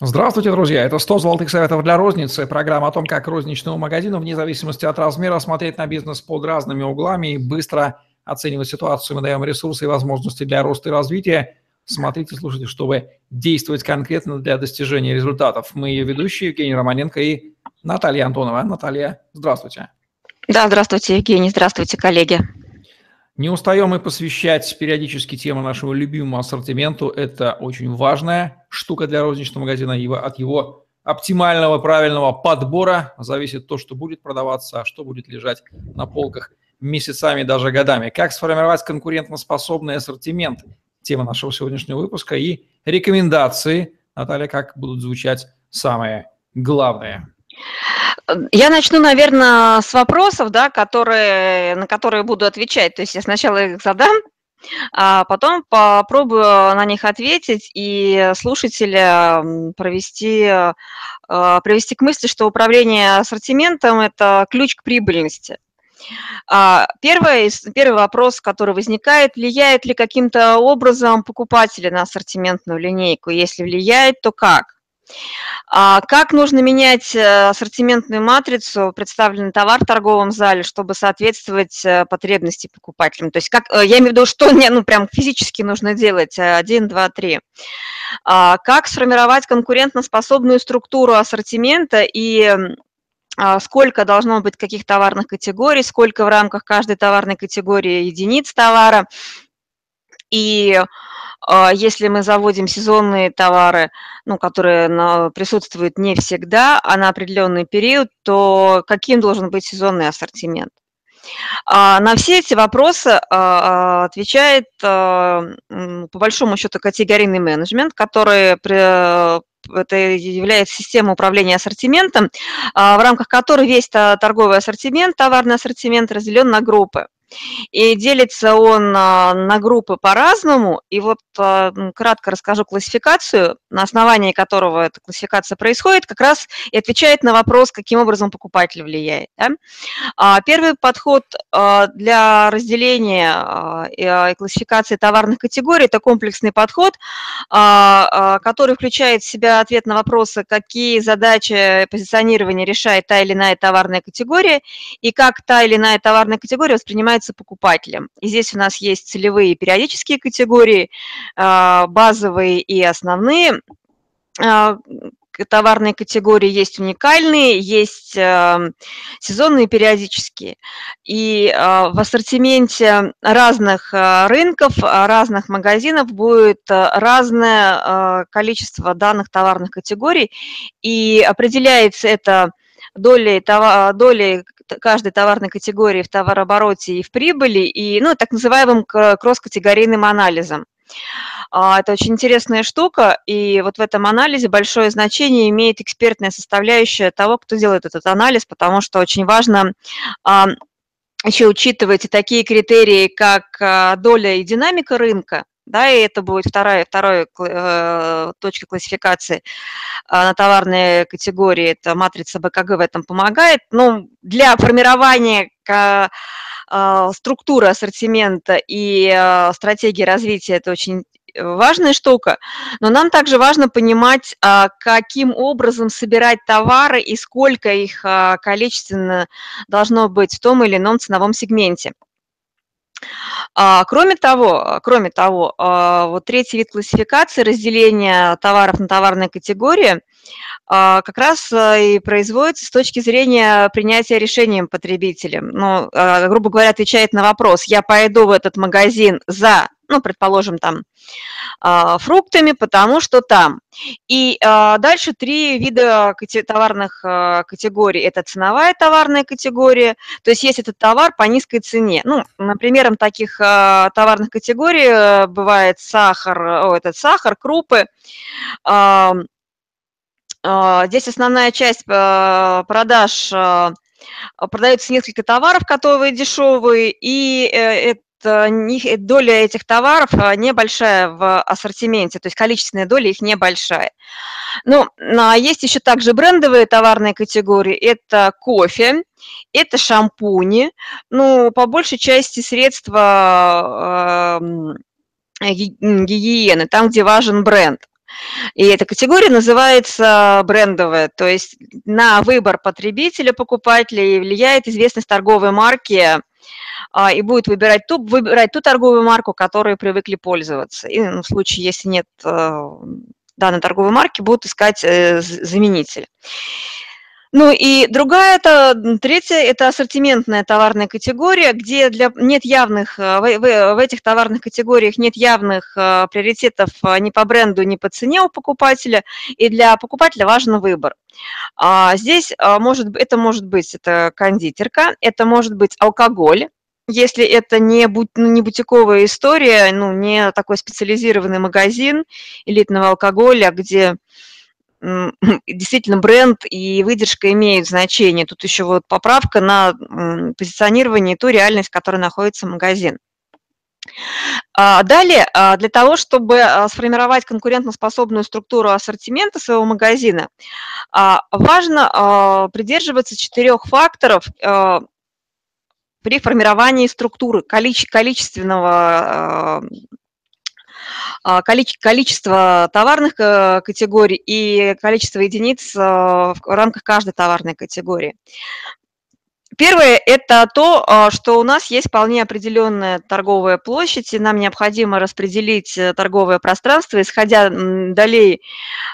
Здравствуйте, друзья! Это 100 золотых советов для розницы. Программа о том, как розничному магазину, вне зависимости от размера, смотреть на бизнес под разными углами и быстро оценивать ситуацию. Мы даем ресурсы и возможности для роста и развития. Смотрите, слушайте, чтобы действовать конкретно для достижения результатов. Мы ее ведущие Евгений Романенко и Наталья Антонова. Наталья, здравствуйте. Да, здравствуйте, Евгений, здравствуйте, коллеги. Не устаем мы посвящать периодически тему нашего любимого ассортименту. Это очень важная штука для розничного магазина. Его, от его оптимального, правильного подбора зависит то, что будет продаваться, а что будет лежать на полках месяцами, даже годами. Как сформировать конкурентоспособный ассортимент? Тема нашего сегодняшнего выпуска и рекомендации. Наталья, как будут звучать самые главные? Я начну, наверное, с вопросов, да, которые, на которые буду отвечать. То есть я сначала их задам, а потом попробую на них ответить и слушателя провести, а, привести к мысли, что управление ассортиментом – это ключ к прибыльности. А, первый, первый вопрос, который возникает, влияет ли каким-то образом покупатели на ассортиментную линейку? Если влияет, то как? А как нужно менять э, ассортиментную матрицу, представленный товар в торговом зале, чтобы соответствовать э, потребности покупателям? То есть как, э, я имею в виду, что не, ну, прям физически нужно делать, один, два, три. А как сформировать конкурентоспособную структуру ассортимента и а, сколько должно быть каких товарных категорий, сколько в рамках каждой товарной категории единиц товара. И если мы заводим сезонные товары, ну, которые присутствуют не всегда, а на определенный период, то каким должен быть сезонный ассортимент? А, на все эти вопросы а, отвечает по большому счету категорийный менеджмент, который это является система управления ассортиментом, в рамках которой весь торговый ассортимент, товарный ассортимент разделен на группы. И делится он а, на группы по-разному. И вот а, кратко расскажу классификацию, на основании которого эта классификация происходит, как раз и отвечает на вопрос, каким образом покупатель влияет. А, первый подход для разделения и классификации товарных категорий – это комплексный подход, который включает в себя ответ на вопросы, какие задачи позиционирования решает та или иная товарная категория, и как та или иная товарная категория воспринимается является покупателем. И здесь у нас есть целевые периодические категории, а, базовые и основные а, товарные категории есть уникальные, есть э, сезонные периодические. И в ассортименте разных рынков, разных магазинов будет разное количество данных товарных категорий, и определяется это долей, долей каждой товарной категории в товарообороте и в прибыли, и ну, так называемым кросс-категорийным анализом. А, это очень интересная штука, и вот в этом анализе большое значение имеет экспертная составляющая того, кто делает этот анализ, потому что очень важно еще учитывать и такие критерии, как а, доля и динамика рынка, да, и это будет вторая, вторая э, точка классификации э, на товарные категории, это матрица БКГ в этом помогает. Но для формирования э, структуры ассортимента и э, стратегии развития это очень важная штука, но нам также важно понимать, каким образом собирать товары и сколько их количественно должно быть в том или ином ценовом сегменте. А, кроме того, кроме того, а, вот третий вид классификации, разделение товаров на товарные категории, как раз и производится с точки зрения принятия решением потребителем. Ну, грубо говоря, отвечает на вопрос, я пойду в этот магазин за ну, предположим, там, а, фруктами, потому что там. И а, дальше три вида товарных а, категорий. Это ценовая товарная категория, то есть есть этот товар по низкой цене. Ну, например, таких товарных категорий э, бывает сахар, о, этот сахар, крупы. Здесь основная часть продаж продается несколько товаров, которые дешевые, и э, Э, доля этих товаров а, небольшая в ассортименте, то есть количественная доля их небольшая. Ну, а есть еще также брендовые товарные категории. Это кофе, это шампуни, ну, по большей части средства гигиены, там, где важен бренд. И эта категория называется брендовая, то есть на выбор потребителя, покупателя влияет известность торговой марки, а, и будет выбирать ту, выбирать ту торговую марку, которой привыкли пользоваться. И ну, в случае, если нет э, данной торговой марки, будут искать э, заменитель. Ну и другая, это третья, это ассортиментная товарная категория, где для, нет явных, э, в, в, в этих товарных категориях нет явных приоритетов ни по бренду, ни по цене у покупателя, и для покупателя важен выбор. А здесь может, это может быть это кондитерка, это может быть алкоголь, если это не, будь, ну, не бутиковая история, ну, не такой специализированный магазин элитного алкоголя, где действительно бренд и выдержка имеют значение. Тут еще вот поправка на позиционирование и ту реальность, в которой находится магазин. А, далее, а, для того, чтобы а, сформировать конкурентоспособную структуру ассортимента своего магазина, важно придерживаться четырех факторов, при формировании структуры количе, количественного количество товарных э, категорий и количество единиц э, в рамках каждой товарной категории. Первое – это то, что у нас есть вполне определенная торговая площадь, и нам необходимо распределить торговое пространство, исходя далее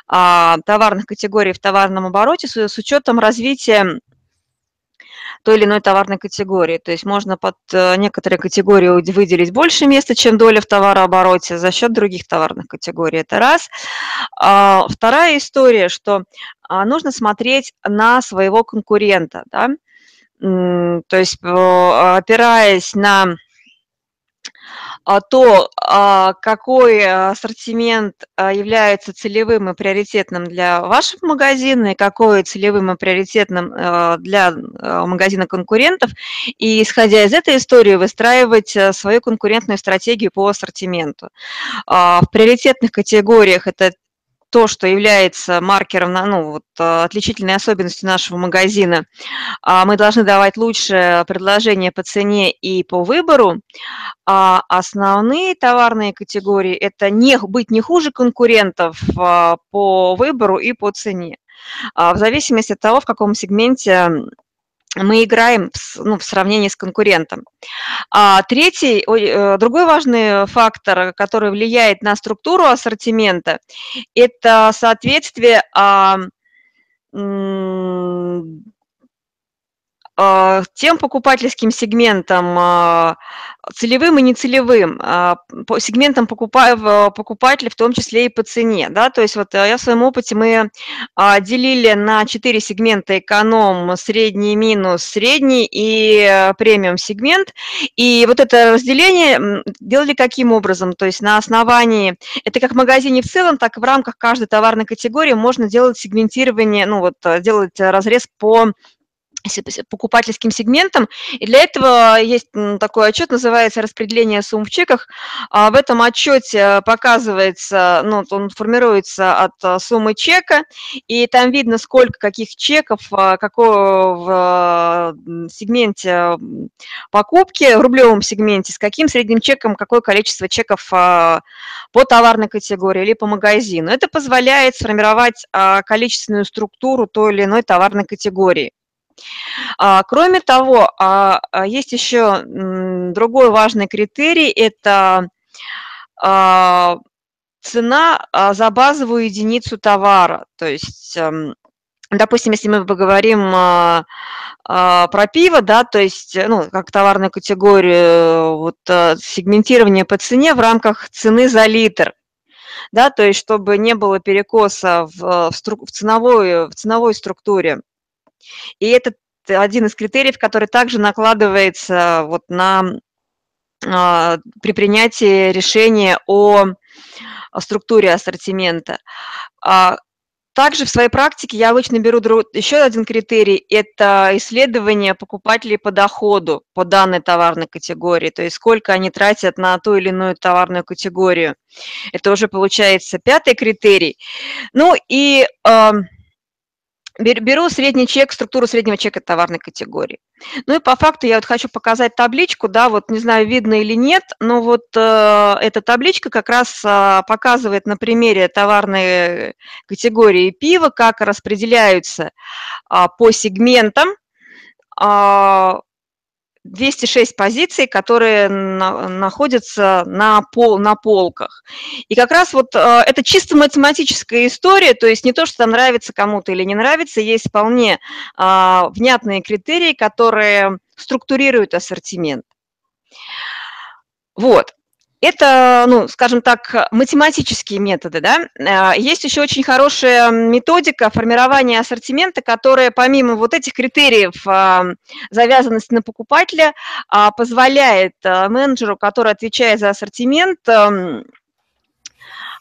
а, товарных категорий в товарном обороте с учетом развития той или иной товарной категории. То есть можно под э, некоторые категории выделить больше места, чем доля в товарообороте за счет других товарных категорий. Это раз. А, вторая история, что а, нужно смотреть на своего конкурента. Да? То есть опираясь на то, а, какой ассортимент а, является целевым и приоритетным для вашего магазина, и какой целевым и приоритетным для магазина конкурентов, и исходя из этой истории выстраивать свою конкурентную стратегию по ассортименту. В приоритетных категориях это то, что является маркером, ну, вот, э, отличительной особенностью нашего магазина, а, мы должны давать лучшее предложение по цене и по выбору. А основные товарные категории – это не, быть не хуже конкурентов а, по выбору и по цене. В зависимости от того, в каком сегменте мы играем ну, в сравнении с конкурентом. А третий, э, другой важный фактор, который влияет на структуру ассортимента, это соответствие а, тем покупательским сегментам, а, целевым и нецелевым, а, сегментам покупателей, в том числе и по цене. Да? То есть вот я в своем опыте мы делили на четыре сегмента эконом, средний, минус, средний и премиум сегмент. И вот это разделение делали каким образом? То есть на основании, это как в магазине в целом, так и в рамках каждой товарной категории можно делать сегментирование, ну вот делать разрез по покупательским сегментом. И для этого есть такой отчет, называется «Распределение сумм в чеках». А в этом отчете показывается, ну, он формируется от а, суммы чека, и там видно, сколько каких чеков, а, какого в сегменте покупки, в рублевом сегменте, с каким средним чеком, какое количество чеков по товарной категории или по магазину. Это позволяет сформировать количественную структуру той или иной товарной категории. А, кроме того, а, а, есть еще другой важный критерий – это цена за базовую единицу товара. То есть, эм, допустим, если мы поговорим про пиво, да, то есть, ну, как товарную категорию, вот сегментирование по цене в рамках цены за литр, да, то есть, чтобы не было перекоса в, в, в, ценовой, в ценовой структуре. И это один из критериев, который также накладывается вот на, а, при принятии решения о структуре ассортимента. А, также в своей практике я обычно беру еще один критерий – это исследование покупателей по доходу по данной товарной категории, то есть сколько они тратят на ту или иную товарную категорию. Это уже получается пятый критерий. Ну и беру средний чек, структуру среднего чека товарной категории. Ну и по факту я вот хочу показать табличку, да, вот не знаю, видно или нет, но вот э, эта табличка как раз э, показывает на примере товарной категории пива, как распределяются э, по сегментам э, 206 позиций, которые на, находятся на, пол, на полках. И как раз вот э, это чисто математическая история, то есть не то, что нравится кому-то или не нравится, есть вполне э, внятные критерии, которые структурируют ассортимент. Вот. Это, ну, скажем так, математические методы, да. А, есть еще очень хорошая методика формирования ассортимента, которая помимо вот этих критериев а, завязанности на покупателя а, позволяет менеджеру, который отвечает за ассортимент,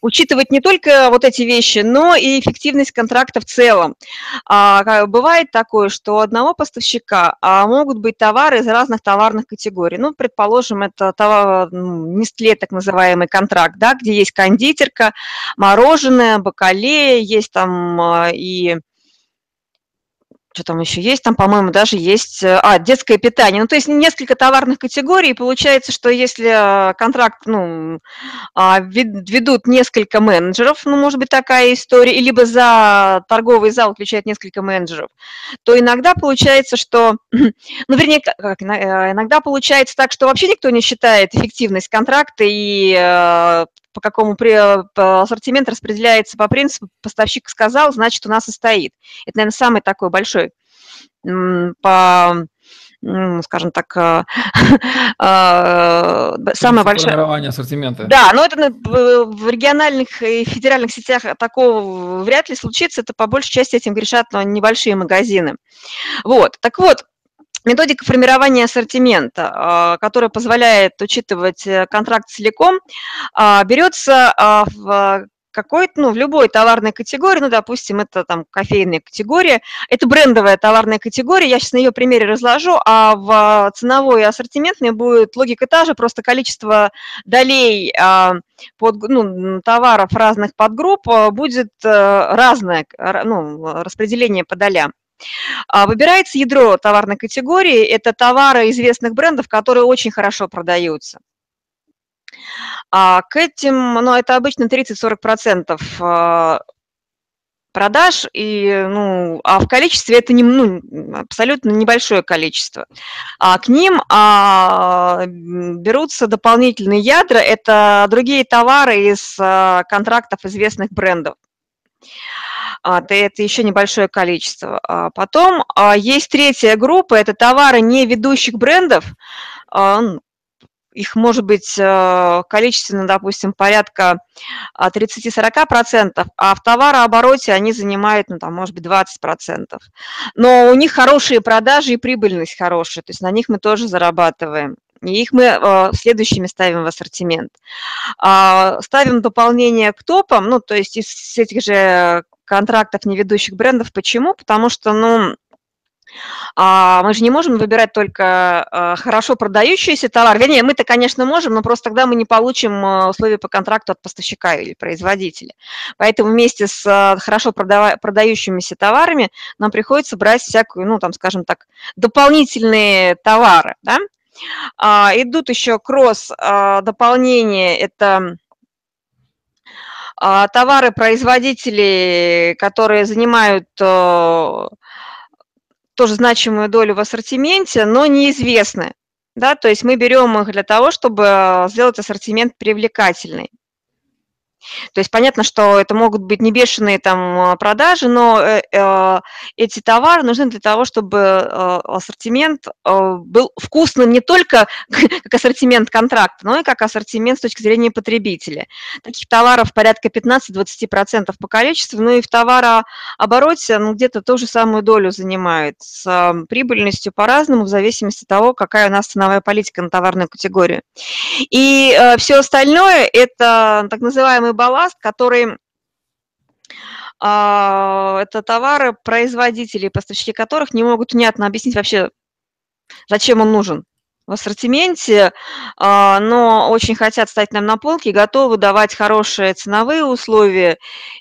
учитывать не только вот эти вещи, но и эффективность контракта в целом. А, бывает такое, что у одного поставщика а, могут быть товары из разных товарных категорий. Ну, предположим, это товар, Нестле, так называемый контракт, да, где есть кондитерка, мороженое, бакалея, есть там а, и что там еще есть, там, по-моему, даже есть, э, а, детское питание. Ну, то есть несколько товарных категорий, получается, что если э, контракт, ну, а, ведут несколько менеджеров, ну, может быть, такая история, либо за торговый зал отвечает несколько менеджеров, то иногда получается, что, ну, вернее, как, э, иногда получается так, что вообще никто не считает эффективность контракта, и по какому при, ассортимент распределяется по принципу поставщик сказал, значит, у нас и стоит. Это, наверное, самый такой большой по скажем так, э, э, самое большое... Формирование ассортимента. Да, но это в региональных и федеральных сетях такого вряд ли случится, это по большей части этим грешат небольшие магазины. Вот, так вот, Методика формирования ассортимента, а, которая позволяет учитывать э, контракт целиком, а, берется в какой-то, ну, в любой товарной категории, ну, допустим, это там кофейная категория, это брендовая товарная категория, я сейчас на ее примере разложу, а в ценовой ассортиментной будет логика та же, просто количество долей под, ну, товаров разных подгрупп будет э, разное, ну, распределение по долям. А, выбирается ядро товарной категории. Это товары известных брендов, которые очень хорошо продаются. А к этим, ну, это обычно 30-40% а, продаж, и, ну, а в количестве это не, ну, абсолютно небольшое количество. А к ним а, берутся дополнительные ядра, это другие товары из а, контрактов известных брендов. А, это еще небольшое количество. А потом а, есть третья группа, это товары не ведущих брендов, их может быть количественно, допустим, порядка 30-40%, а в товарообороте они занимают, ну, там, может быть, 20%. Но у них хорошие продажи и прибыльность хорошая, то есть на них мы тоже зарабатываем. И их мы следующими ставим в ассортимент. Ставим дополнение к топам, ну, то есть из этих же контрактов неведущих брендов. Почему? Потому что, ну, а, мы же не можем выбирать только а, хорошо продающийся товар. Вернее, мы-то, конечно, можем, но просто тогда мы не получим а, условия по контракту от поставщика или производителя. Поэтому вместе с хорошо продающимися товарами нам приходится брать всякую, ну, там, скажем так, дополнительные товары. Да? Идут еще кросс-дополнения, это товары производителей, которые занимают э, тоже значимую долю в ассортименте, но неизвестны. Да, то есть мы берем их для того, чтобы сделать ассортимент привлекательный. То есть понятно, что это могут быть не бешеные там продажи, но э, э, эти товары нужны для того, чтобы э, ассортимент был вкусным не только как ассортимент контракта, но и как ассортимент с точки зрения потребителя. Таких товаров порядка 15-20% по количеству, ну и в товарообороте ну, где-то ту же самую долю занимает с э, прибыльностью по-разному, в зависимости от того, какая у нас ценовая политика на товарную категорию. И все остальное – это так называемый балласт, который а, это товары, производители, поставщики которых не могут внятно объяснить вообще, зачем он нужен. в ассортименте, а, но очень хотят стать нам на полке, готовы давать хорошие ценовые условия.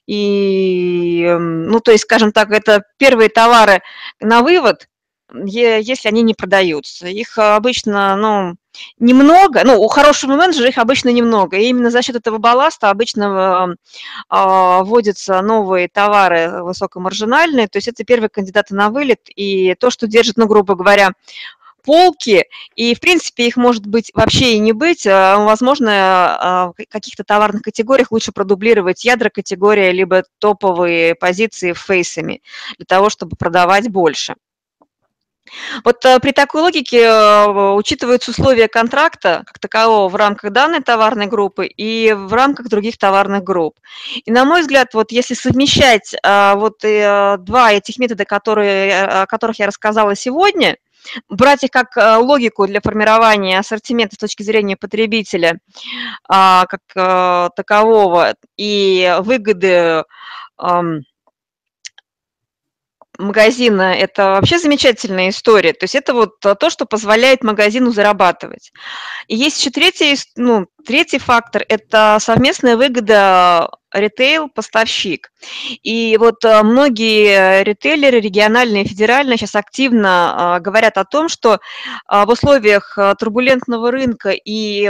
И, ну, то есть, скажем так, это первые товары на вывод, если они не продаются. Их обычно, ну, немного, ну, у хорошего менеджера их обычно немного, и именно за счет этого балласта обычно э, вводятся новые товары высокомаржинальные, то есть это первые кандидаты на вылет, и то, что держит, ну, грубо говоря, полки, и, в принципе, их может быть вообще и не быть. А, возможно, а, в каких-то товарных категориях лучше продублировать ядра категория, либо топовые позиции фейсами, для того, чтобы продавать больше. Вот э, при такой логике э, учитываются условия контракта как такового в рамках данной товарной группы и в рамках других товарных групп. И на мой взгляд, вот если совмещать э, вот два этих метода, которые, о которых я рассказала сегодня, брать их как логику для формирования ассортимента с точки зрения потребителя как такового и выгоды магазина – это вообще замечательная история. То есть это вот то, что позволяет магазину зарабатывать. И есть еще третий, ну, третий фактор – это совместная выгода ритейл-поставщик. И вот э, многие ритейлеры, региональные, федеральные, сейчас активно а, говорят о том, что а, в условиях турбулентного рынка и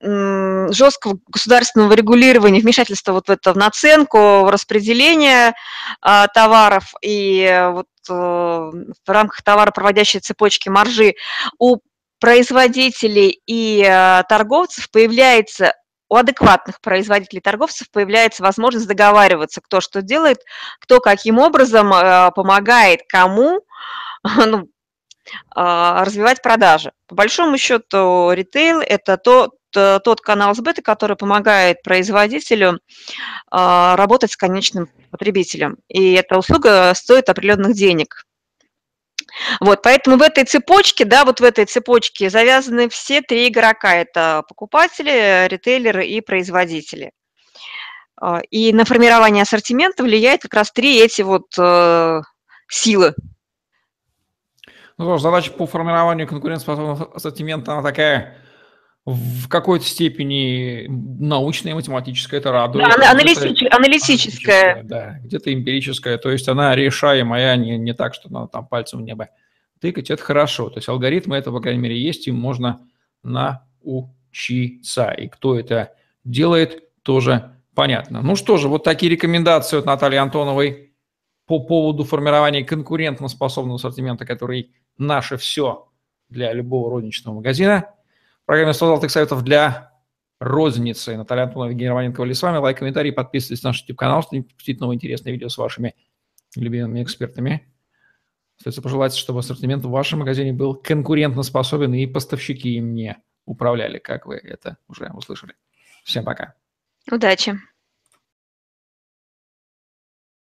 жесткого государственного регулирования, вмешательства вот в это, в наценку, в распределение а, товаров и вот а, в рамках товаропроводящей цепочки маржи у производителей и а, торговцев появляется у адекватных производителей торговцев появляется возможность договариваться, кто что делает, кто каким образом помогает кому ну, развивать продажи. По большому счету, ритейл – это то, Э, тот канал сбыта, который помогает производителю а, работать с конечным потребителем. И эта услуга стоит определенных денег. Вот, поэтому в этой цепочке, да, вот в этой цепочке завязаны все три игрока. Это покупатели, ритейлеры и производители. А, и на формирование ассортимента влияет как раз три эти вот э, силы. Ну, задача по формированию конкурентоспособного ассортимента, она такая в какой-то степени научная, математическая, это радует. Да, аналитич, аналитическая. аналитическая. Да, где-то эмпирическая, то есть она решаемая, не, не так, что надо там пальцем в небо тыкать, это хорошо. То есть алгоритмы это, по крайней мере, есть, им можно научиться. И кто это делает, тоже понятно. Ну что же, вот такие рекомендации от Натальи Антоновой по поводу формирования конкурентоспособного ассортимента, который наше все для любого розничного магазина – программе 100 золотых советов для розницы. Наталья Антонова, Евгений Романенко были с вами. Лайк, комментарий, подписывайтесь на наш YouTube-канал, чтобы не пропустить новые интересные видео с вашими любимыми экспертами. Остается пожелать, чтобы ассортимент в вашем магазине был конкурентоспособен и поставщики им не управляли, как вы это уже услышали. Всем пока. Удачи.